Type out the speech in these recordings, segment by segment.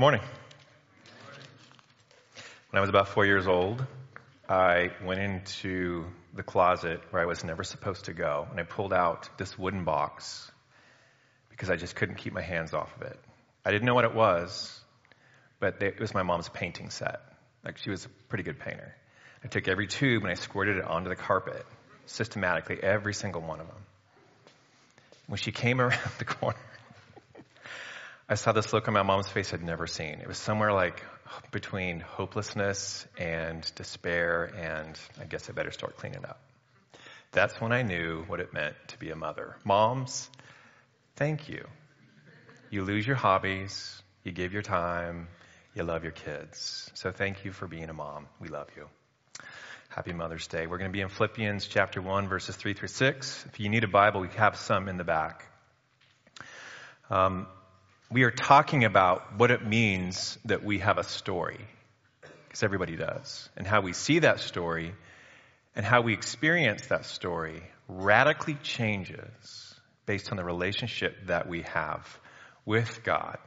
morning. When I was about four years old, I went into the closet where I was never supposed to go, and I pulled out this wooden box because I just couldn't keep my hands off of it. I didn't know what it was, but it was my mom's painting set. Like she was a pretty good painter. I took every tube and I squirted it onto the carpet systematically, every single one of them. When she came around the corner, I saw this look on my mom's face I'd never seen. It was somewhere like between hopelessness and despair, and I guess I better start cleaning up. That's when I knew what it meant to be a mother. Moms, thank you. You lose your hobbies, you give your time, you love your kids. So thank you for being a mom. We love you. Happy Mother's Day. We're going to be in Philippians chapter 1, verses 3 through 6. If you need a Bible, we have some in the back. Um, we are talking about what it means that we have a story, because everybody does, and how we see that story and how we experience that story radically changes based on the relationship that we have with God.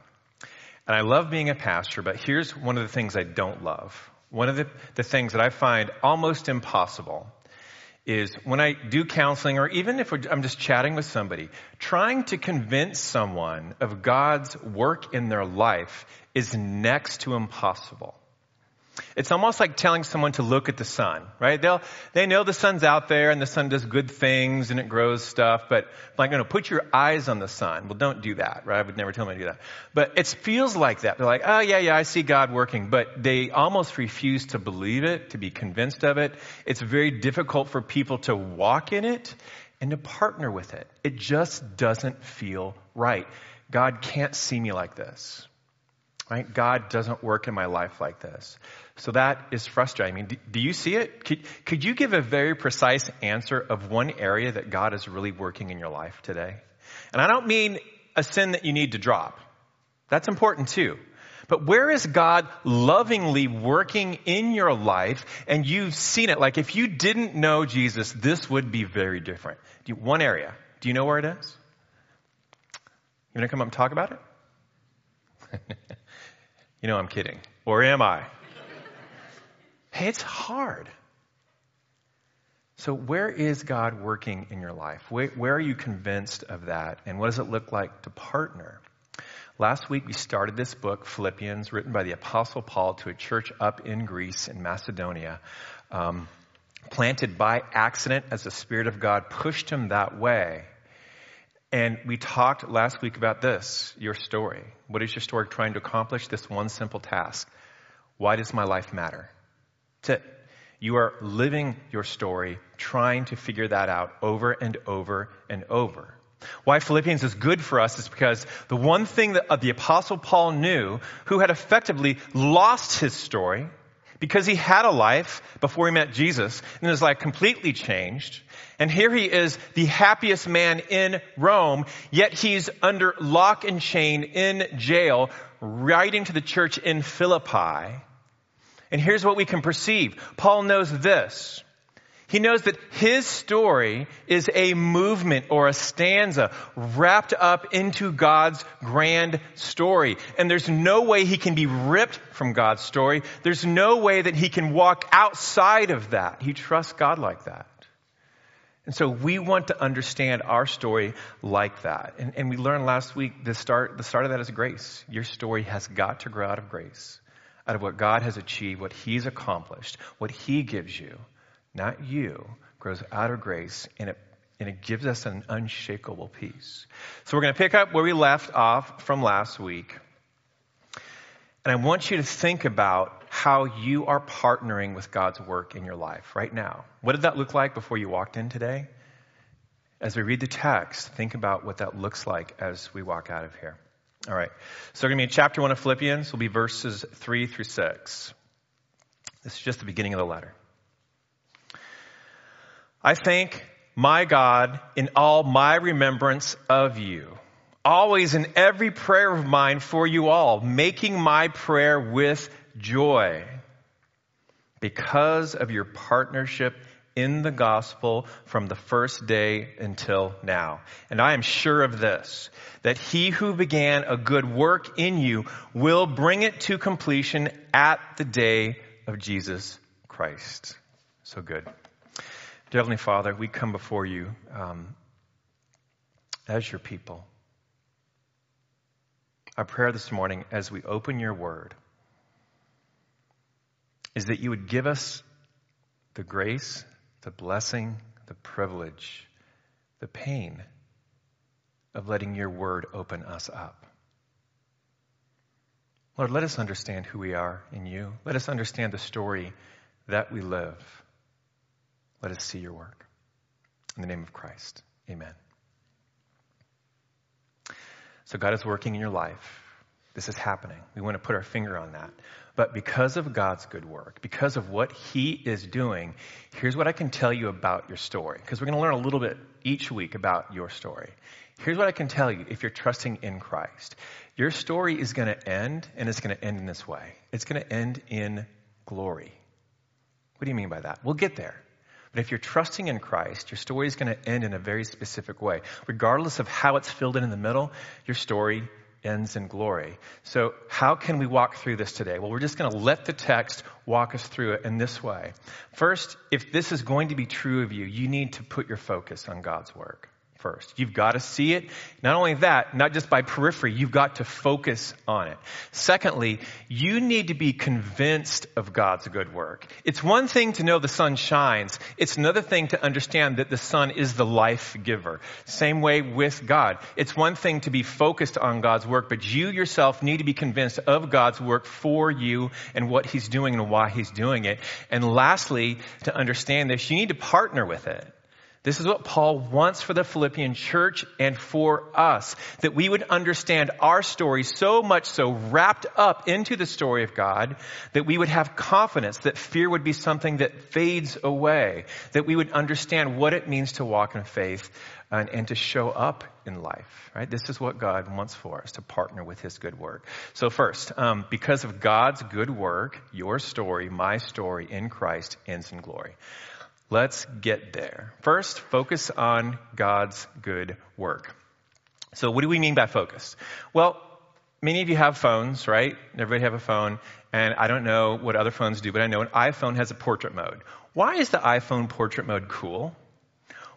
And I love being a pastor, but here's one of the things I don't love. One of the, the things that I find almost impossible is when I do counseling, or even if I'm just chatting with somebody, trying to convince someone of God's work in their life is next to impossible. It's almost like telling someone to look at the sun, right? They'll, they know the sun's out there and the sun does good things and it grows stuff, but like, no, put your eyes on the sun. Well, don't do that, right? I would never tell them to do that. But it feels like that. They're like, oh yeah, yeah, I see God working, but they almost refuse to believe it, to be convinced of it. It's very difficult for people to walk in it and to partner with it. It just doesn't feel right. God can't see me like this. Right? God doesn't work in my life like this. So that is frustrating. I mean, do, do you see it? Could, could you give a very precise answer of one area that God is really working in your life today? And I don't mean a sin that you need to drop. That's important too. But where is God lovingly working in your life and you've seen it? Like if you didn't know Jesus, this would be very different. You, one area. Do you know where it is? You want to come up and talk about it? you know I'm kidding. Or am I? Hey, it's hard. So, where is God working in your life? Where, where, are you convinced of that? And what does it look like to partner? Last week, we started this book, Philippians, written by the Apostle Paul to a church up in Greece, in Macedonia, um, planted by accident as the Spirit of God pushed him that way. And we talked last week about this your story. What is your story trying to accomplish? This one simple task. Why does my life matter? It. You are living your story, trying to figure that out over and over and over. Why Philippians is good for us is because the one thing that uh, the apostle Paul knew, who had effectively lost his story, because he had a life before he met Jesus, and his life completely changed. And here he is, the happiest man in Rome, yet he's under lock and chain in jail, writing to the church in Philippi and here's what we can perceive. Paul knows this. He knows that his story is a movement or a stanza wrapped up into God's grand story. And there's no way he can be ripped from God's story. There's no way that he can walk outside of that. He trusts God like that. And so we want to understand our story like that. And, and we learned last week the start, the start of that is grace. Your story has got to grow out of grace out of what God has achieved, what He's accomplished, what He gives you, not you, grows out of grace and it, and it gives us an unshakable peace. So we're going to pick up where we left off from last week. And I want you to think about how you are partnering with God's work in your life right now. What did that look like before you walked in today? As we read the text, think about what that looks like as we walk out of here. All right. So we're going to be in chapter 1 of Philippians. will be verses 3 through 6. This is just the beginning of the letter. I thank my God in all my remembrance of you, always in every prayer of mine for you all, making my prayer with joy because of your partnership in the gospel from the first day until now. And I am sure of this, that he who began a good work in you will bring it to completion at the day of Jesus Christ. So good. Dear Heavenly Father, we come before you um, as your people. Our prayer this morning as we open your word is that you would give us the grace, the blessing, the privilege, the pain of letting your word open us up. Lord, let us understand who we are in you. Let us understand the story that we live. Let us see your work. In the name of Christ, amen. So God is working in your life. This is happening. We want to put our finger on that. But because of God's good work, because of what He is doing, here's what I can tell you about your story. Because we're going to learn a little bit each week about your story. Here's what I can tell you if you're trusting in Christ. Your story is going to end, and it's going to end in this way it's going to end in glory. What do you mean by that? We'll get there. But if you're trusting in Christ, your story is going to end in a very specific way. Regardless of how it's filled in in the middle, your story ends in glory. So, how can we walk through this today? Well, we're just going to let the text walk us through it in this way. First, if this is going to be true of you, you need to put your focus on God's work first. You've got to see it. Not only that, not just by periphery, you've got to focus on it. Secondly, you need to be convinced of God's good work. It's one thing to know the sun shines. It's another thing to understand that the sun is the life giver. Same way with God. It's one thing to be focused on God's work, but you yourself need to be convinced of God's work for you and what He's doing and why He's doing it. And lastly, to understand this, you need to partner with it. This is what Paul wants for the Philippian church and for us. That we would understand our story so much so wrapped up into the story of God that we would have confidence that fear would be something that fades away. That we would understand what it means to walk in faith and, and to show up in life, right? This is what God wants for us, to partner with His good work. So first, um, because of God's good work, your story, my story in Christ ends in glory. Let's get there. First, focus on God's good work. So what do we mean by focus? Well, many of you have phones, right? Everybody have a phone. And I don't know what other phones do, but I know an iPhone has a portrait mode. Why is the iPhone portrait mode cool?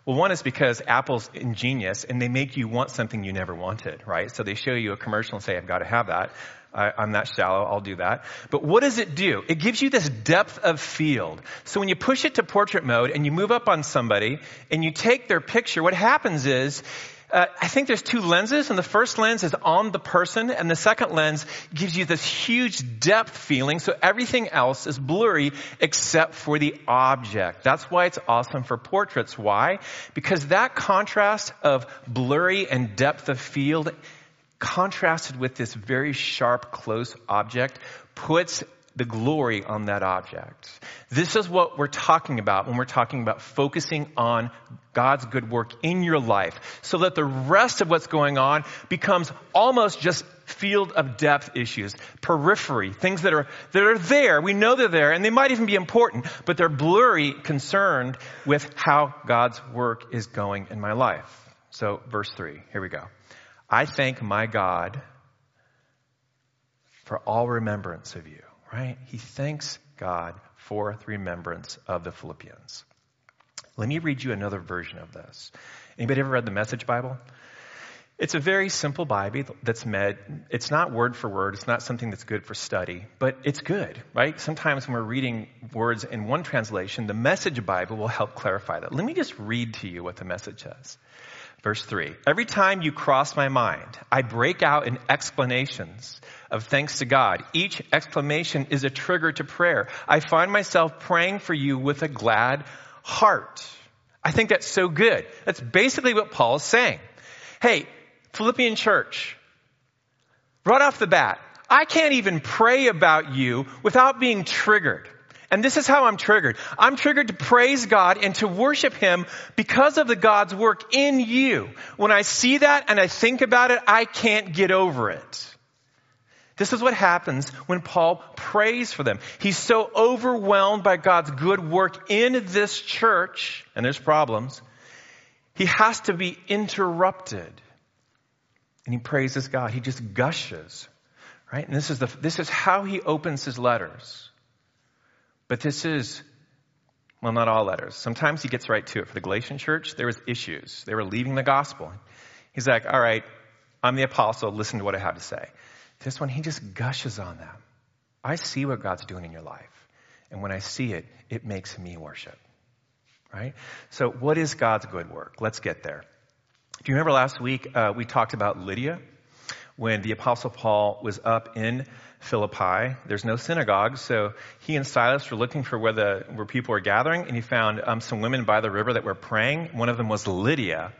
Well, one is because Apple's ingenious and they make you want something you never wanted, right? So they show you a commercial and say, I've got to have that. I, am that shallow. I'll do that. But what does it do? It gives you this depth of field. So when you push it to portrait mode and you move up on somebody and you take their picture, what happens is, uh, I think there's two lenses, and the first lens is on the person, and the second lens gives you this huge depth feeling, so everything else is blurry except for the object. That's why it's awesome for portraits. Why? Because that contrast of blurry and depth of field contrasted with this very sharp, close object, puts the glory on that object. This is what we're talking about when we're talking about focusing on God's good work in your life so that the rest of what's going on becomes almost just field of depth issues, periphery, things that are, that are there. We know they're there and they might even be important, but they're blurry concerned with how God's work is going in my life. So verse three, here we go. I thank my God for all remembrance of you, right? He thanks God for the remembrance of the Philippians. Let me read you another version of this. Anybody ever read the Message Bible? It's a very simple Bible that's med. It's not word for word. It's not something that's good for study, but it's good, right? Sometimes when we're reading words in one translation, the Message Bible will help clarify that. Let me just read to you what the message says. Verse 3 Every time you cross my mind, I break out in explanations of thanks to God. Each exclamation is a trigger to prayer. I find myself praying for you with a glad heart. I think that's so good. That's basically what Paul is saying. Hey, Philippian church, right off the bat, I can't even pray about you without being triggered. And this is how I'm triggered. I'm triggered to praise God and to worship Him because of the God's work in you. When I see that and I think about it, I can't get over it. This is what happens when Paul prays for them. He's so overwhelmed by God's good work in this church, and there's problems, he has to be interrupted. And he praises God. He just gushes. Right? And this is the, this is how he opens his letters. But this is, well, not all letters. Sometimes he gets right to it. For the Galatian church, there was issues. They were leaving the gospel. He's like, all right, I'm the apostle. Listen to what I have to say. This one, he just gushes on them. I see what God's doing in your life. And when I see it, it makes me worship. Right? So, what is God's good work? Let's get there. Do you remember last week uh, we talked about Lydia? When the Apostle Paul was up in Philippi, there's no synagogue, so he and Silas were looking for where, the, where people were gathering, and he found um, some women by the river that were praying. One of them was Lydia.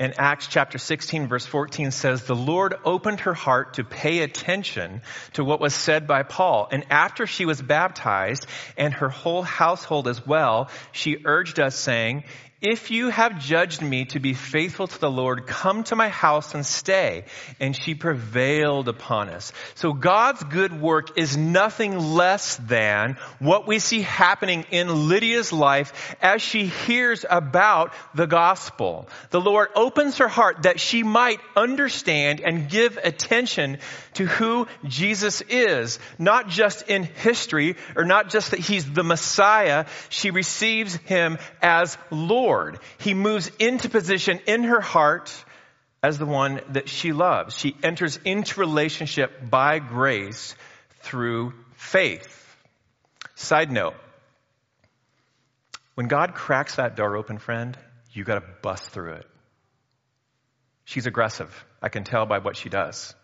And Acts chapter 16 verse 14 says, the Lord opened her heart to pay attention to what was said by Paul. And after she was baptized and her whole household as well, she urged us saying, if you have judged me to be faithful to the Lord, come to my house and stay. And she prevailed upon us. So God's good work is nothing less than what we see happening in Lydia's life as she hears about the gospel. The Lord opens her heart that she might understand and give attention to who Jesus is, not just in history or not just that he's the Messiah. She receives him as Lord. Lord. He moves into position in her heart as the one that she loves. She enters into relationship by grace through faith. Side note. When God cracks that door open, friend, you gotta bust through it. She's aggressive. I can tell by what she does.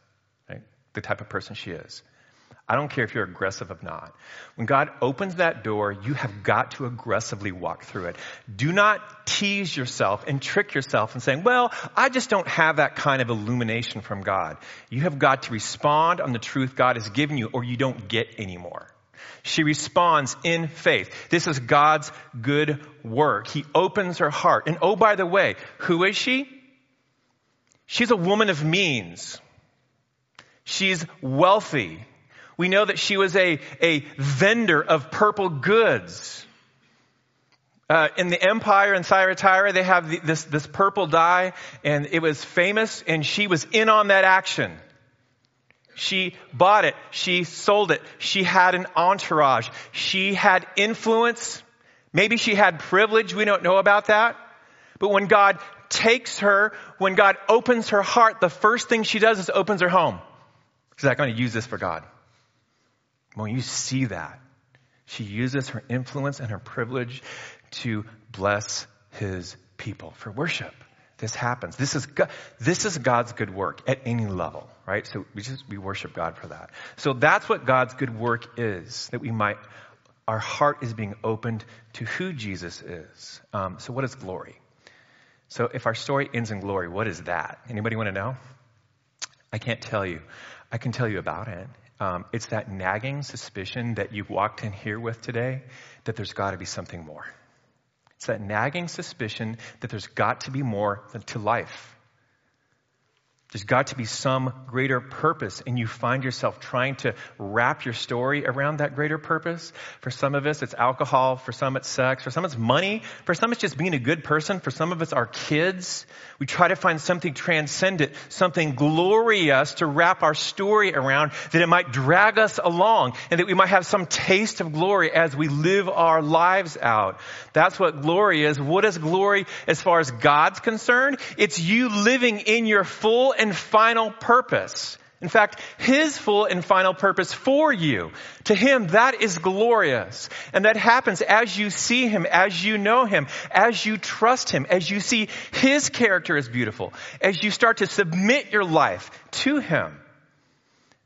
Right? The type of person she is. I don't care if you're aggressive or not. When God opens that door, you have got to aggressively walk through it. Do not tease yourself and trick yourself and saying, well, I just don't have that kind of illumination from God. You have got to respond on the truth God has given you or you don't get anymore. She responds in faith. This is God's good work. He opens her heart. And oh, by the way, who is she? She's a woman of means. She's wealthy. We know that she was a, a vendor of purple goods. Uh, in the empire in Thyatira, they have the, this, this purple dye, and it was famous, and she was in on that action. She bought it. She sold it. She had an entourage. She had influence. Maybe she had privilege. We don't know about that. But when God takes her, when God opens her heart, the first thing she does is opens her home. She's like, I'm going to use this for God. When you see that, she uses her influence and her privilege to bless his people for worship. This happens. This is, God, this is God's good work at any level, right? So we just, we worship God for that. So that's what God's good work is, that we might, our heart is being opened to who Jesus is. Um, so what is glory? So if our story ends in glory, what is that? Anybody want to know? I can't tell you. I can tell you about it. Um, it's that nagging suspicion that you walked in here with today that there's got to be something more. It's that nagging suspicion that there's got to be more to life. There's got to be some greater purpose, and you find yourself trying to wrap your story around that greater purpose. For some of us, it's alcohol. For some, it's sex. For some, it's money. For some, it's just being a good person. For some of us, our kids. We try to find something transcendent, something glorious to wrap our story around that it might drag us along and that we might have some taste of glory as we live our lives out. That's what glory is. What is glory as far as God's concerned? It's you living in your full and final purpose. In fact, His full and final purpose for you. To Him, that is glorious. And that happens as you see Him, as you know Him, as you trust Him, as you see His character is beautiful, as you start to submit your life to Him.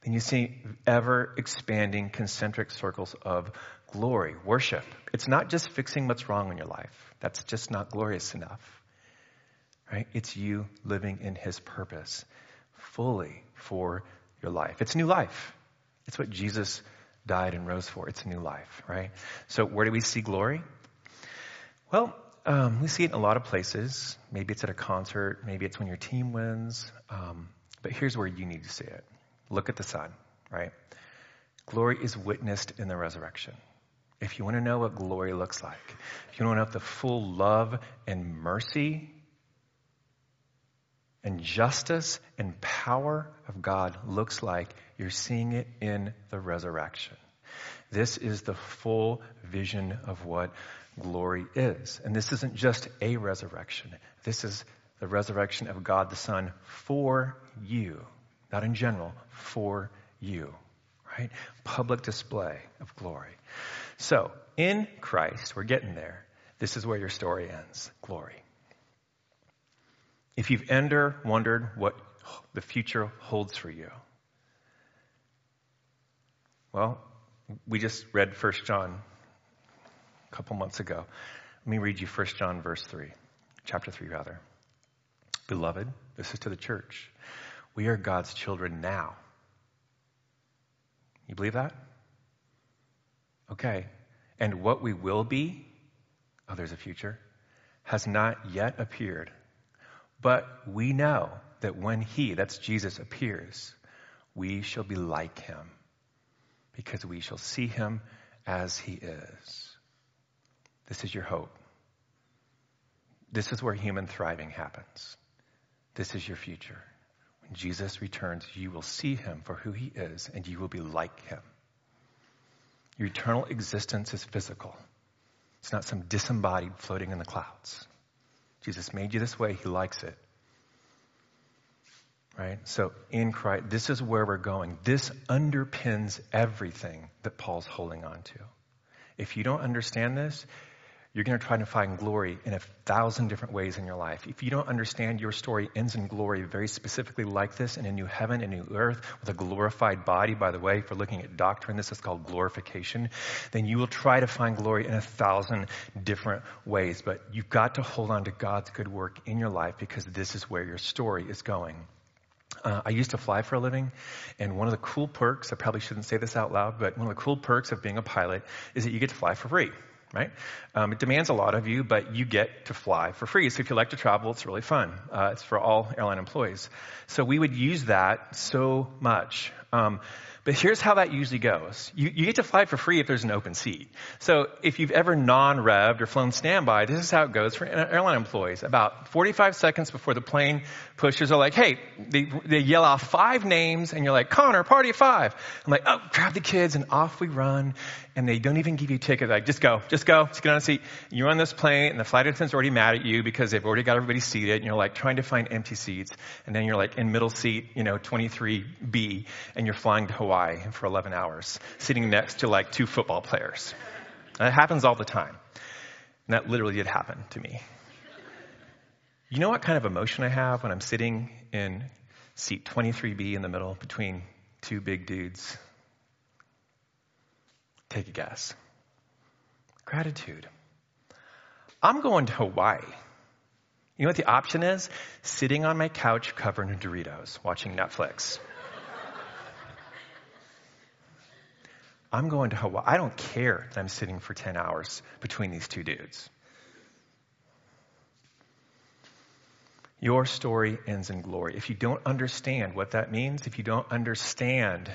Then you see ever expanding concentric circles of glory, worship. It's not just fixing what's wrong in your life. That's just not glorious enough right? It's you living in His purpose fully for your life. It's new life. It's what Jesus died and rose for. It's new life, right? So where do we see glory? Well, um, we see it in a lot of places. Maybe it's at a concert. Maybe it's when your team wins. Um, but here's where you need to see it. Look at the sun, right? Glory is witnessed in the resurrection. If you want to know what glory looks like, if you want to know the full love and mercy and justice and power of God looks like, you're seeing it in the resurrection. This is the full vision of what glory is. And this isn't just a resurrection. This is the resurrection of God the Son for you. Not in general, for you. Right? Public display of glory. So, in Christ, we're getting there. This is where your story ends. Glory. If you've ever wondered what the future holds for you, well, we just read 1 John a couple months ago. Let me read you 1 John verse 3, chapter 3 rather. Beloved, this is to the church. We are God's children now. You believe that? Okay. And what we will be, oh, there's a future, has not yet appeared. But we know that when He, that's Jesus, appears, we shall be like Him because we shall see Him as He is. This is your hope. This is where human thriving happens. This is your future. When Jesus returns, you will see Him for who He is and you will be like Him. Your eternal existence is physical. It's not some disembodied floating in the clouds. Jesus made you this way, He likes it. Right? So in Christ, this is where we're going. This underpins everything that Paul's holding on to. If you don't understand this, you're going to try to find glory in a thousand different ways in your life. If you don't understand your story ends in glory very specifically like this in a new heaven, a new earth, with a glorified body, by the way, for looking at doctrine, this is called glorification, then you will try to find glory in a thousand different ways. But you've got to hold on to God's good work in your life because this is where your story is going. Uh, I used to fly for a living, and one of the cool perks, I probably shouldn't say this out loud, but one of the cool perks of being a pilot is that you get to fly for free right? Um, it demands a lot of you, but you get to fly for free. So if you like to travel, it's really fun. Uh, it's for all airline employees. So we would use that so much. Um, but here's how that usually goes. You, you, get to fly for free if there's an open seat. So if you've ever non-revved or flown standby, this is how it goes for airline employees. About 45 seconds before the plane pushes, they're like, hey, they, they yell out five names and you're like, Connor, party of five. I'm like, oh, grab the kids and off we run. And they don't even give you a ticket. They're like, just go, just go, just get on a seat. You're on this plane and the flight attendant's already mad at you because they've already got everybody seated and you're like trying to find empty seats. And then you're like in middle seat, you know, 23B and you're flying to Hawaii For 11 hours, sitting next to like two football players. That happens all the time. And that literally did happen to me. You know what kind of emotion I have when I'm sitting in seat 23B in the middle between two big dudes? Take a guess. Gratitude. I'm going to Hawaii. You know what the option is? Sitting on my couch covered in Doritos, watching Netflix. I'm going to Hawaii. I don't care that I'm sitting for 10 hours between these two dudes. Your story ends in glory. If you don't understand what that means, if you don't understand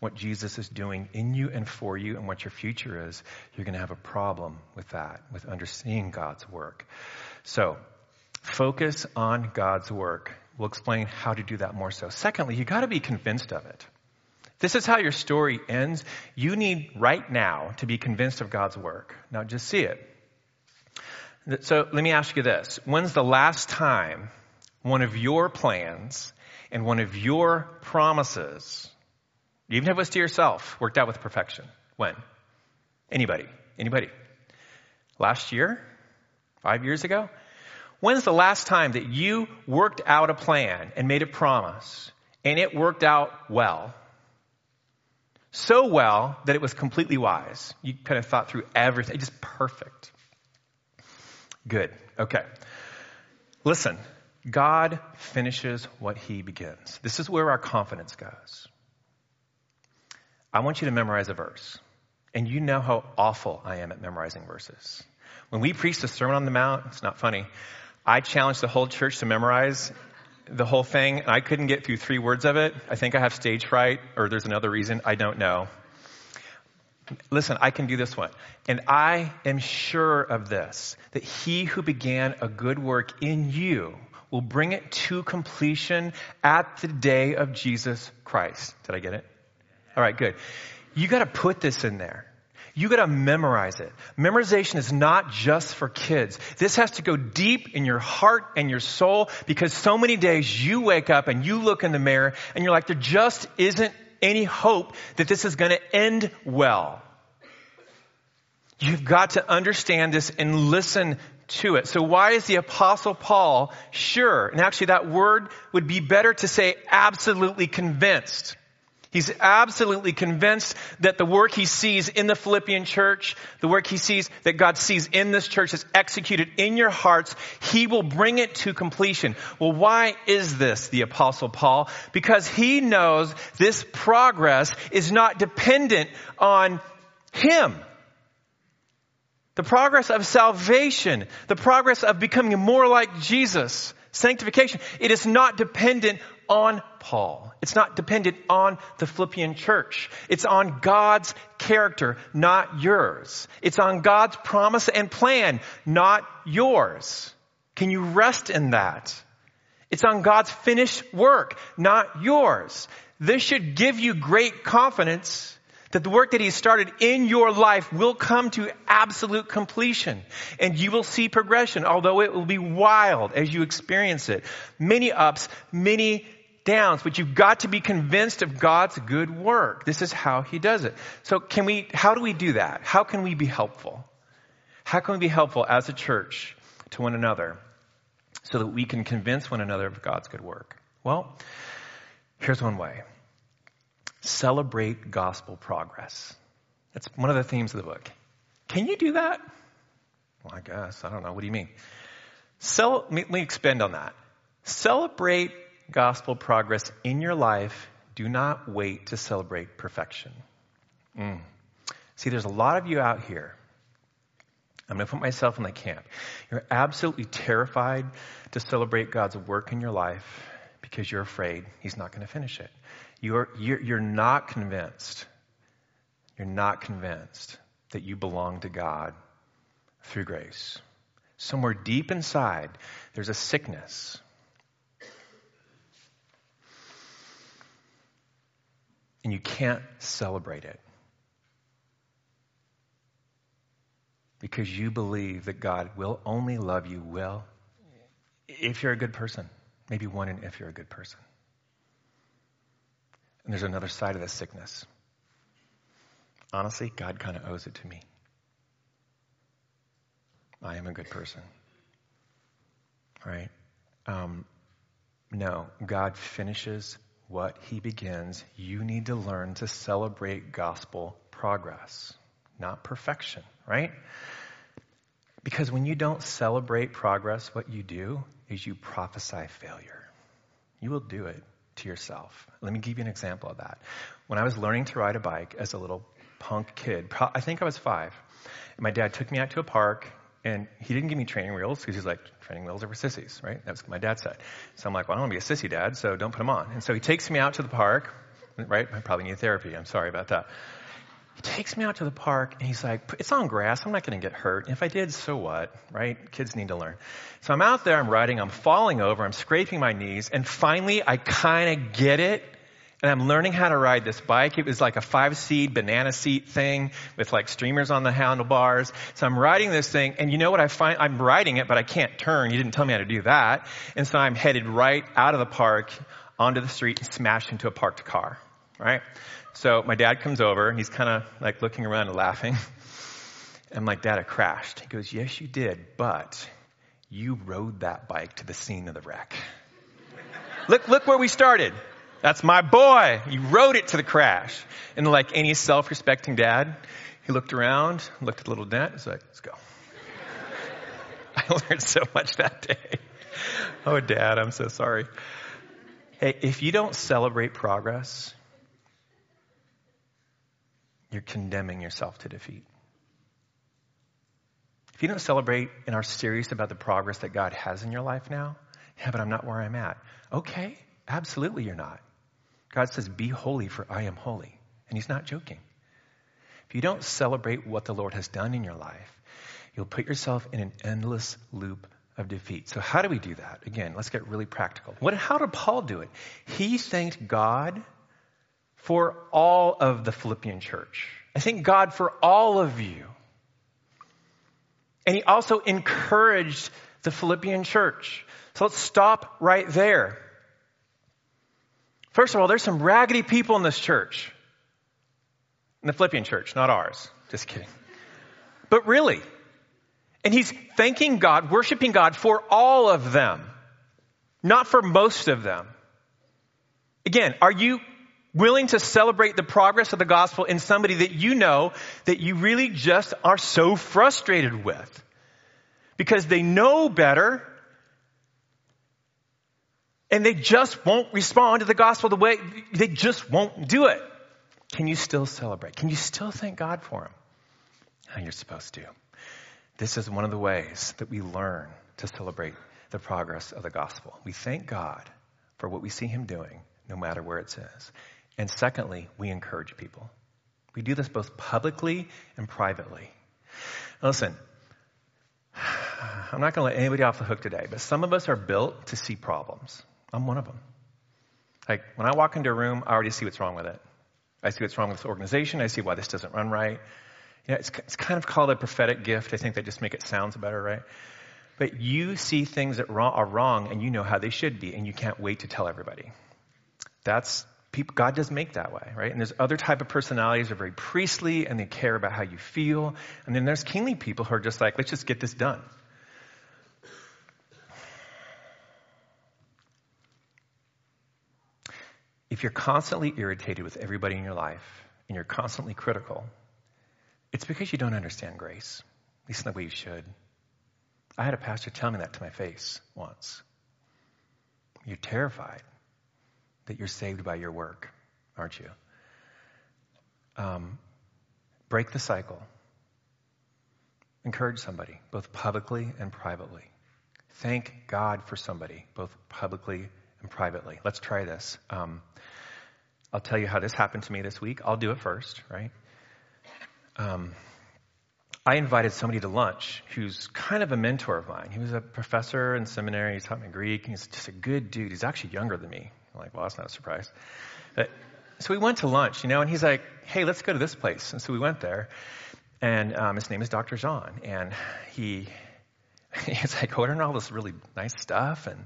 what Jesus is doing in you and for you and what your future is, you're going to have a problem with that, with understanding God's work. So, focus on God's work. We'll explain how to do that more so. Secondly, you got to be convinced of it this is how your story ends, you need right now to be convinced of God's work, not just see it. So let me ask you this. When's the last time one of your plans and one of your promises, even if it was to yourself, worked out with perfection? When? Anybody? Anybody? Last year? Five years ago? When's the last time that you worked out a plan and made a promise and it worked out well? So well that it was completely wise. You kind of thought through everything, just perfect. Good. Okay. Listen, God finishes what he begins. This is where our confidence goes. I want you to memorize a verse. And you know how awful I am at memorizing verses. When we preach the Sermon on the Mount, it's not funny. I challenge the whole church to memorize the whole thing, and I couldn't get through three words of it. I think I have stage fright, or there's another reason. I don't know. Listen, I can do this one. And I am sure of this, that he who began a good work in you will bring it to completion at the day of Jesus Christ. Did I get it? All right, good. You got to put this in there. You got to memorize it. Memorization is not just for kids. This has to go deep in your heart and your soul because so many days you wake up and you look in the mirror and you're like, there just isn't any hope that this is to end well. You've got to understand this and listen to it. So why is the apostle Paul sure? And actually that word would be better to say absolutely convinced. He's absolutely convinced that the work he sees in the Philippian church, the work he sees that God sees in this church is executed in your hearts. He will bring it to completion. Well, why is this, the apostle Paul? Because he knows this progress is not dependent on him. The progress of salvation, the progress of becoming more like Jesus, sanctification, it is not dependent on Paul. It's not dependent on the Philippian church. It's on God's character, not yours. It's on God's promise and plan, not yours. Can you rest in that? It's on God's finished work, not yours. This should give you great confidence that the work that He started in your life will come to absolute completion and you will see progression, although it will be wild as you experience it. Many ups, many downs, but you've got to be convinced of God's good work. This is how He does it. So can we, how do we do that? How can we be helpful? How can we be helpful as a church to one another so that we can convince one another of God's good work? Well, here's one way. Celebrate gospel progress. That's one of the themes of the book. Can you do that? Well, I guess. I don't know. What do you mean? Cel- let me expand on that. Celebrate gospel progress in your life, do not wait to celebrate perfection. Mm. See, there's a lot of you out here. I'm going to put myself in the camp. You're absolutely terrified to celebrate God's work in your life because you're afraid He's not going to finish it. You're, you're, you're not convinced. You're not convinced that you belong to God through grace. Somewhere deep inside, there's a sickness and you can't celebrate it. Because you believe that God will only love you well if you're a good person. Maybe one in if you're a good person. And there's another side of this sickness. Honestly, God kind of owes it to me. I am a good person. Right? Um, no, God finishes what he begins, you need to learn to celebrate gospel progress, not perfection, right? Because when you don't celebrate progress, what you do is you prophesy failure. You will do it to yourself. Let me give you an example of that. When I was learning to ride a bike as a little punk kid, I think I was five, my dad took me out to a park and he didn't give me training wheels because he's like, training wheels are for sissies, right? That's what my dad said. So I'm like, well, I don't want to be a sissy dad, so don't put them on. And so he takes me out to the park, right? I probably need therapy. I'm sorry about that. He takes me out to the park and he's like, it's on grass. I'm not going to get hurt. And If I did, so what, right? Kids need to learn. So I'm out there, I'm riding, I'm falling over, I'm scraping my knees, and finally I kind of get it and I'm learning how to ride this bike. It was like a five seat banana seat thing with like streamers on the handlebars. So I'm riding this thing and you know what I find? I'm riding it, but I can't turn. You didn't tell me how to do that. And so I'm headed right out of the park onto the street and smashed into a parked car. Right? So my dad comes over and he's kind of like looking around and laughing. I'm like, Dad, I crashed. He goes, Yes, you did, but you rode that bike to the scene of the wreck. look, look where we started. That's my boy. You rode it to the crash. And like any self-respecting dad, he looked around, looked at little dent, he's like, let's go. I learned so much that day. Oh, dad, I'm so sorry. Hey, if you don't celebrate progress, you're condemning yourself to defeat. If you don't celebrate and are serious about the progress that God has in your life now, Yeah, but I'm not where I'm at. Okay, absolutely you're not. God says, Be holy, for I am holy. And He's not joking. If you don't celebrate what the Lord has done in your life, you'll put yourself in an endless loop of defeat. So, how do we do that? Again, let's get really practical. What, how did Paul do it? He thanked God for all of the Philippian church. I thank God for all of you. And he also encouraged the Philippian church. So let's stop right there. First of all, there's some raggedy people in this church. In the Philippian church, not ours. Just kidding. But really. And he's thanking God, worshiping God for all of them, not for most of them. Again, are you willing to celebrate the progress of the gospel in somebody that you know that you really just are so frustrated with? Because they know better and they just won't respond to the gospel the way they just won't do it. Can you still celebrate? Can you still thank God for them? How you're supposed to. This is one of the ways that we learn to celebrate the progress of the gospel. We thank God for what we see Him doing, no matter where it says. And secondly, we encourage people. We do this both publicly and privately. Listen, I'm not going to let anybody off the hook today, but some of us are built to see problems. I'm one of them. Like, when I walk into a room, I already see what's wrong with it. I see what's wrong with this organization. I see why this doesn't run right. You know, it's, it's kind of called a prophetic gift. I think they just make it sound better, right? But you see things that are wrong and you know how they should be, and you can't wait to tell everybody. That's people, God does make that way, right? And there's other type of personalities that are very priestly and they care about how you feel. And then there's kingly people who are just like, let's just get this done. If you're constantly irritated with everybody in your life and you're constantly critical, it's because you don't understand grace, at least in the way you should. I had a pastor tell me that to my face once. You're terrified that you're saved by your work, aren't you? Um, break the cycle. Encourage somebody, both publicly and privately. Thank God for somebody, both publicly and privately. Let's try this. Um, I'll tell you how this happened to me this week. I'll do it first, right? Um, I invited somebody to lunch who's kind of a mentor of mine. He was a professor in seminary. He taught me Greek. He's just a good dude. He's actually younger than me. I'm like, well, that's not a surprise. But, so we went to lunch, you know, and he's like, hey, let's go to this place. And so we went there. And um, his name is Dr. Jean. And he, he's like ordering all this really nice stuff. And,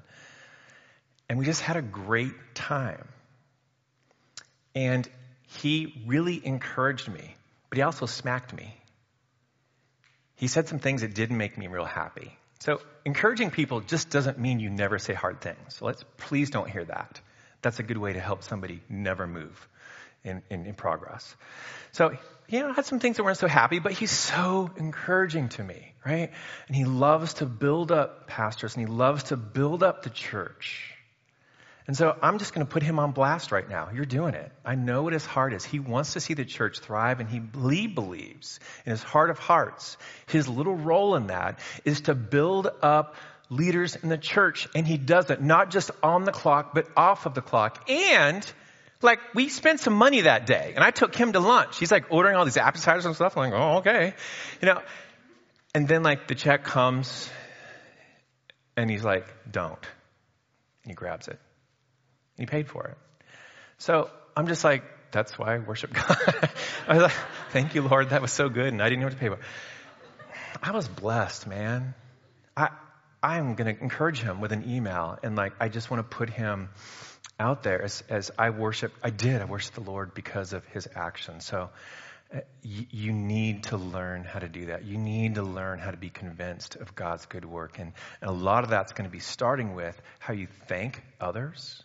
and we just had a great time. And he really encouraged me, but he also smacked me. He said some things that didn't make me real happy. So encouraging people just doesn't mean you never say hard things. So let's please don't hear that. That's a good way to help somebody never move in, in, in progress. So, you know, I had some things that weren't so happy, but he's so encouraging to me, right? And he loves to build up pastors and he loves to build up the church. And so I'm just going to put him on blast right now. You're doing it. I know what his heart is. He wants to see the church thrive, and he believes in his heart of hearts. His little role in that is to build up leaders in the church, and he does it not just on the clock, but off of the clock. And like we spent some money that day, and I took him to lunch. He's like ordering all these appetizers and stuff. I'm like, oh, okay, you know. And then like the check comes, and he's like, don't. And he grabs it. He paid for it. So I'm just like, that's why I worship God. I was like, thank you, Lord. That was so good. And I didn't know what to pay for. I was blessed, man. I, I'm going to encourage him with an email. And like, I just want to put him out there as, as I worship. I did. I worship the Lord because of his action. So uh, you, you need to learn how to do that. You need to learn how to be convinced of God's good work. And, and a lot of that's going to be starting with how you thank others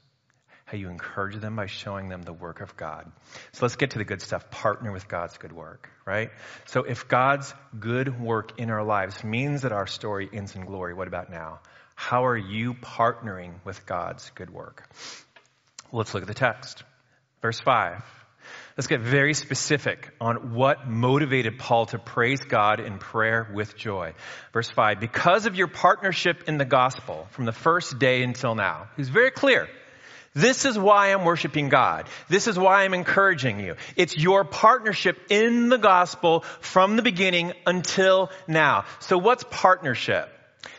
how you encourage them by showing them the work of God. So let's get to the good stuff. Partner with God's good work, right? So if God's good work in our lives means that our story ends in glory, what about now? How are you partnering with God's good work? Let's look at the text. Verse 5. Let's get very specific on what motivated Paul to praise God in prayer with joy. Verse 5, because of your partnership in the gospel from the first day until now. He's very clear. This is why I'm worshiping God. This is why I'm encouraging you. It's your partnership in the gospel from the beginning until now. So what's partnership?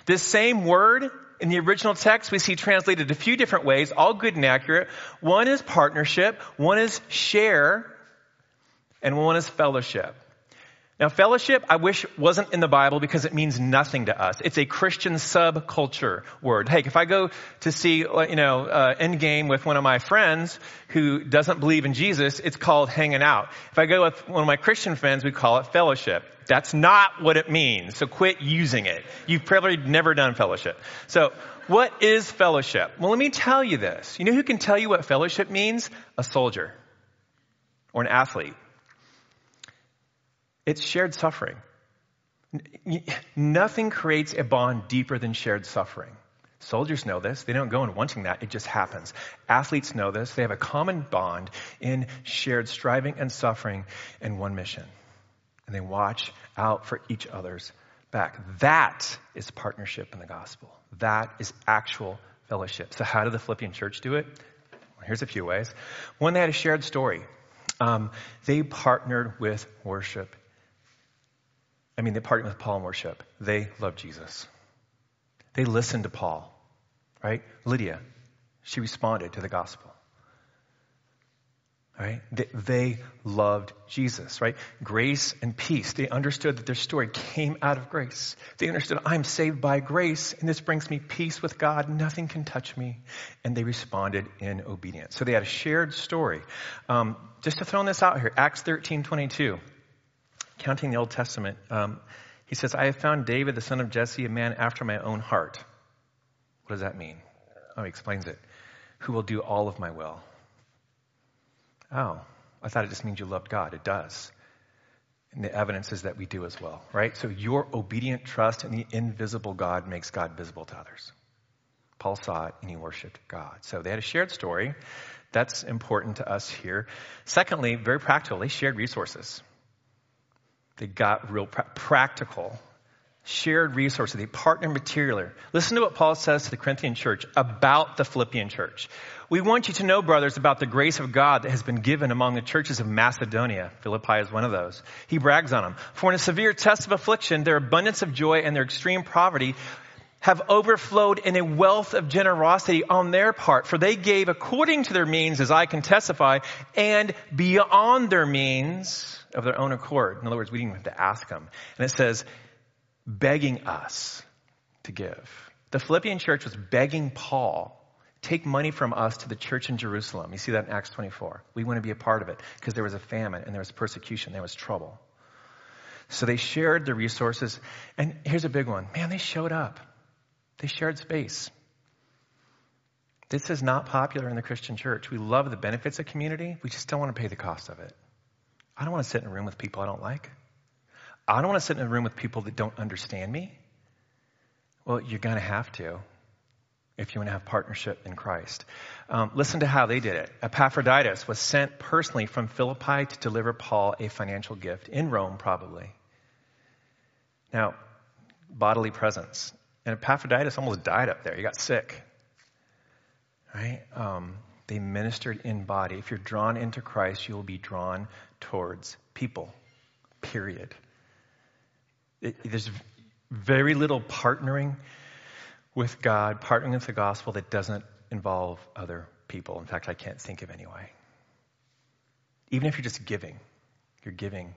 This same word in the original text we see translated a few different ways, all good and accurate. One is partnership, one is share, and one is fellowship. Now, fellowship, I wish wasn't in the Bible because it means nothing to us. It's a Christian subculture word. Hey, if I go to see, you know, uh, Endgame with one of my friends who doesn't believe in Jesus, it's called hanging out. If I go with one of my Christian friends, we call it fellowship. That's not what it means. So quit using it. You've probably never done fellowship. So what is fellowship? Well, let me tell you this. You know who can tell you what fellowship means? A soldier or an athlete. It's shared suffering. Nothing creates a bond deeper than shared suffering. Soldiers know this. They don't go in wanting that. It just happens. Athletes know this. They have a common bond in shared striving and suffering in one mission and they watch out for each other's back. That is partnership in the gospel. That is actual fellowship. So, how did the Philippian church do it? Here's a few ways. One, they had a shared story. Um, they partnered with worship. I mean, they partnered with Paul in worship. They loved Jesus. They listened to Paul, right? Lydia, she responded to the gospel. Right? They loved Jesus, right? Grace and peace. They understood that their story came out of grace. They understood, I'm saved by grace, and this brings me peace with God. Nothing can touch me. And they responded in obedience. So they had a shared story. Um, just to throw this out here, Acts 13 22, counting the Old Testament, um, he says, I have found David, the son of Jesse, a man after my own heart. What does that mean? Oh, he explains it. Who will do all of my will. Oh, I thought it just means you loved God. It does. And the evidence is that we do as well, right? So your obedient trust in the invisible God makes God visible to others. Paul saw it and he worshiped God. So they had a shared story. That's important to us here. Secondly, very practical, they shared resources. They got real pra- practical shared resources. They partnered materially. Listen to what Paul says to the Corinthian church about the Philippian church. We want you to know, brothers, about the grace of God that has been given among the churches of Macedonia. Philippi is one of those. He brags on them. For in a severe test of affliction, their abundance of joy and their extreme poverty have overflowed in a wealth of generosity on their part. For they gave according to their means, as I can testify, and beyond their means of their own accord. In other words, we didn't have to ask them. And it says, begging us to give. The Philippian church was begging Paul, take money from us to the church in Jerusalem. You see that in Acts 24. We want to be a part of it because there was a famine and there was persecution, there was trouble. So they shared the resources. And here's a big one. Man, they showed up. They shared space. This is not popular in the Christian church. We love the benefits of community. We just don't want to pay the cost of it. I don't want to sit in a room with people I don't like. I don't want to sit in a room with people that don't understand me. Well, you're going to have to if you want to have partnership in Christ. Um, listen to how they did it. Epaphroditus was sent personally from Philippi to deliver Paul a financial gift in Rome, probably. Now, bodily presence. And Epaphroditus almost died up there. He got sick. Right? Um, they ministered in body. If you're drawn into Christ, you will be drawn towards people. Period. It, there's very little partnering with God, partnering with the gospel that doesn't involve other people. In fact, I can't think of any way. Even if you're just giving, you're giving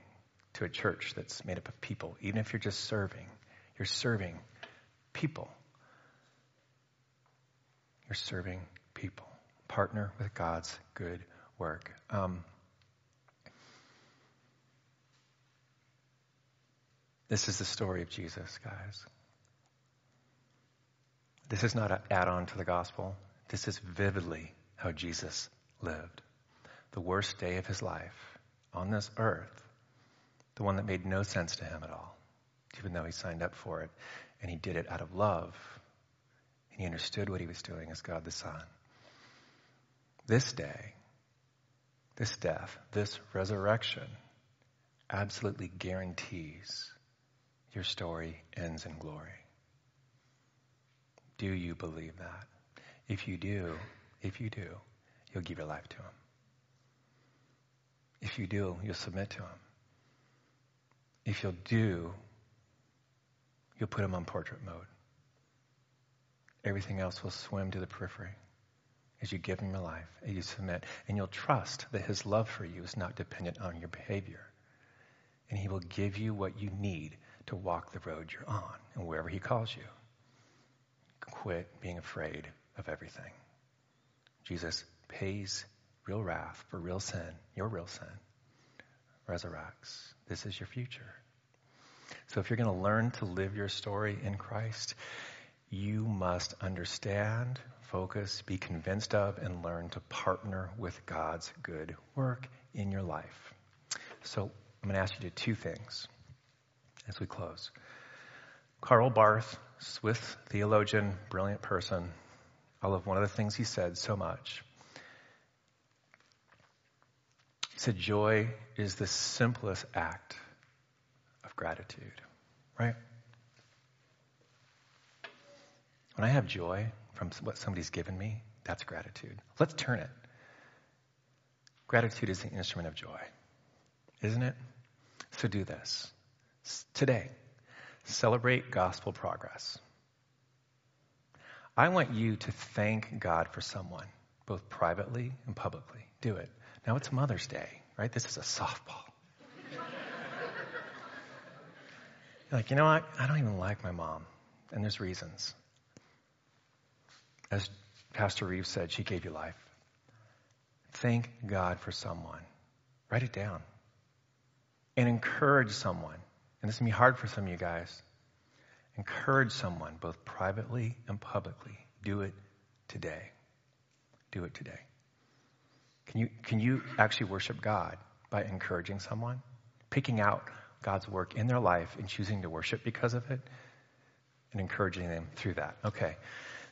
to a church that's made up of people. Even if you're just serving, you're serving people. You're serving people. Partner with God's good work. Um, This is the story of Jesus, guys. This is not an add on to the gospel. This is vividly how Jesus lived. The worst day of his life on this earth, the one that made no sense to him at all, even though he signed up for it. And he did it out of love. And he understood what he was doing as God the Son. This day, this death, this resurrection, absolutely guarantees your story ends in glory. Do you believe that? If you do, if you do, you'll give your life to Him. If you do, you'll submit to Him. If you'll do, you'll put Him on portrait mode. Everything else will swim to the periphery as you give Him your life, as you submit, and you'll trust that His love for you is not dependent on your behavior. And He will give you what you need to walk the road you're on and wherever He calls you. Quit being afraid of everything. Jesus pays real wrath for real sin, your real sin, resurrects. This is your future. So if you're going to learn to live your story in Christ, you must understand, focus, be convinced of, and learn to partner with God's good work in your life. So I'm going to ask you to do two things as we close. Karl Barth, Swiss theologian, brilliant person. I love one of the things he said so much. He said, Joy is the simplest act gratitude, right? When I have joy from what somebody's given me, that's gratitude. Let's turn it. Gratitude is the instrument of joy, isn't it? So do this. Today, celebrate gospel progress. I want you to thank God for someone, both privately and publicly. Do it. Now it's Mother's Day, right? This is a softball. Like, you know what? I don't even like my mom, and there's reasons. As Pastor Reeves said, she gave you life. Thank God for someone. Write it down. And encourage someone. And this can be hard for some of you guys. Encourage someone, both privately and publicly. Do it today. Do it today. Can you, can you actually worship God by encouraging someone? Picking out God's work in their life and choosing to worship because of it and encouraging them through that. Okay.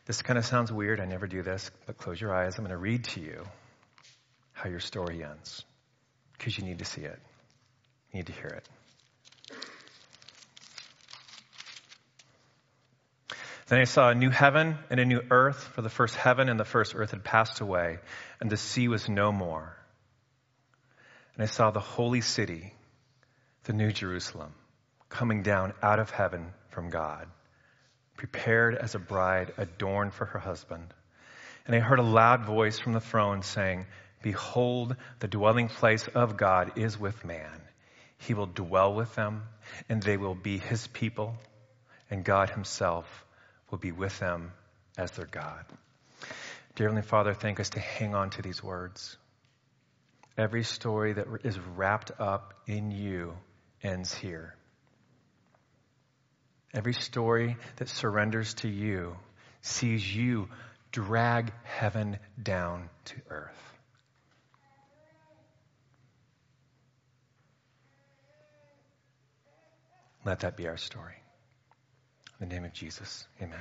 This kind of sounds weird. I never do this, but close your eyes. I'm going to read to you how your story ends because you need to see it. You need to hear it. Then I saw a new heaven and a new earth, for the first heaven and the first earth had passed away, and the sea was no more. And I saw the holy city, the new Jerusalem, coming down out of heaven from God prepared as a bride adorned for her husband. And I heard a loud voice from the throne saying, Behold, the dwelling place of God is with man. He will dwell with them, and they will be his people, and God himself will be with them as their God. Dear Heavenly Father, thank us to hang on to these words. Every story that is wrapped up in you ends here. Every story that surrenders to you sees you drag heaven down to earth. Let that be our story. In the name of Jesus, amen.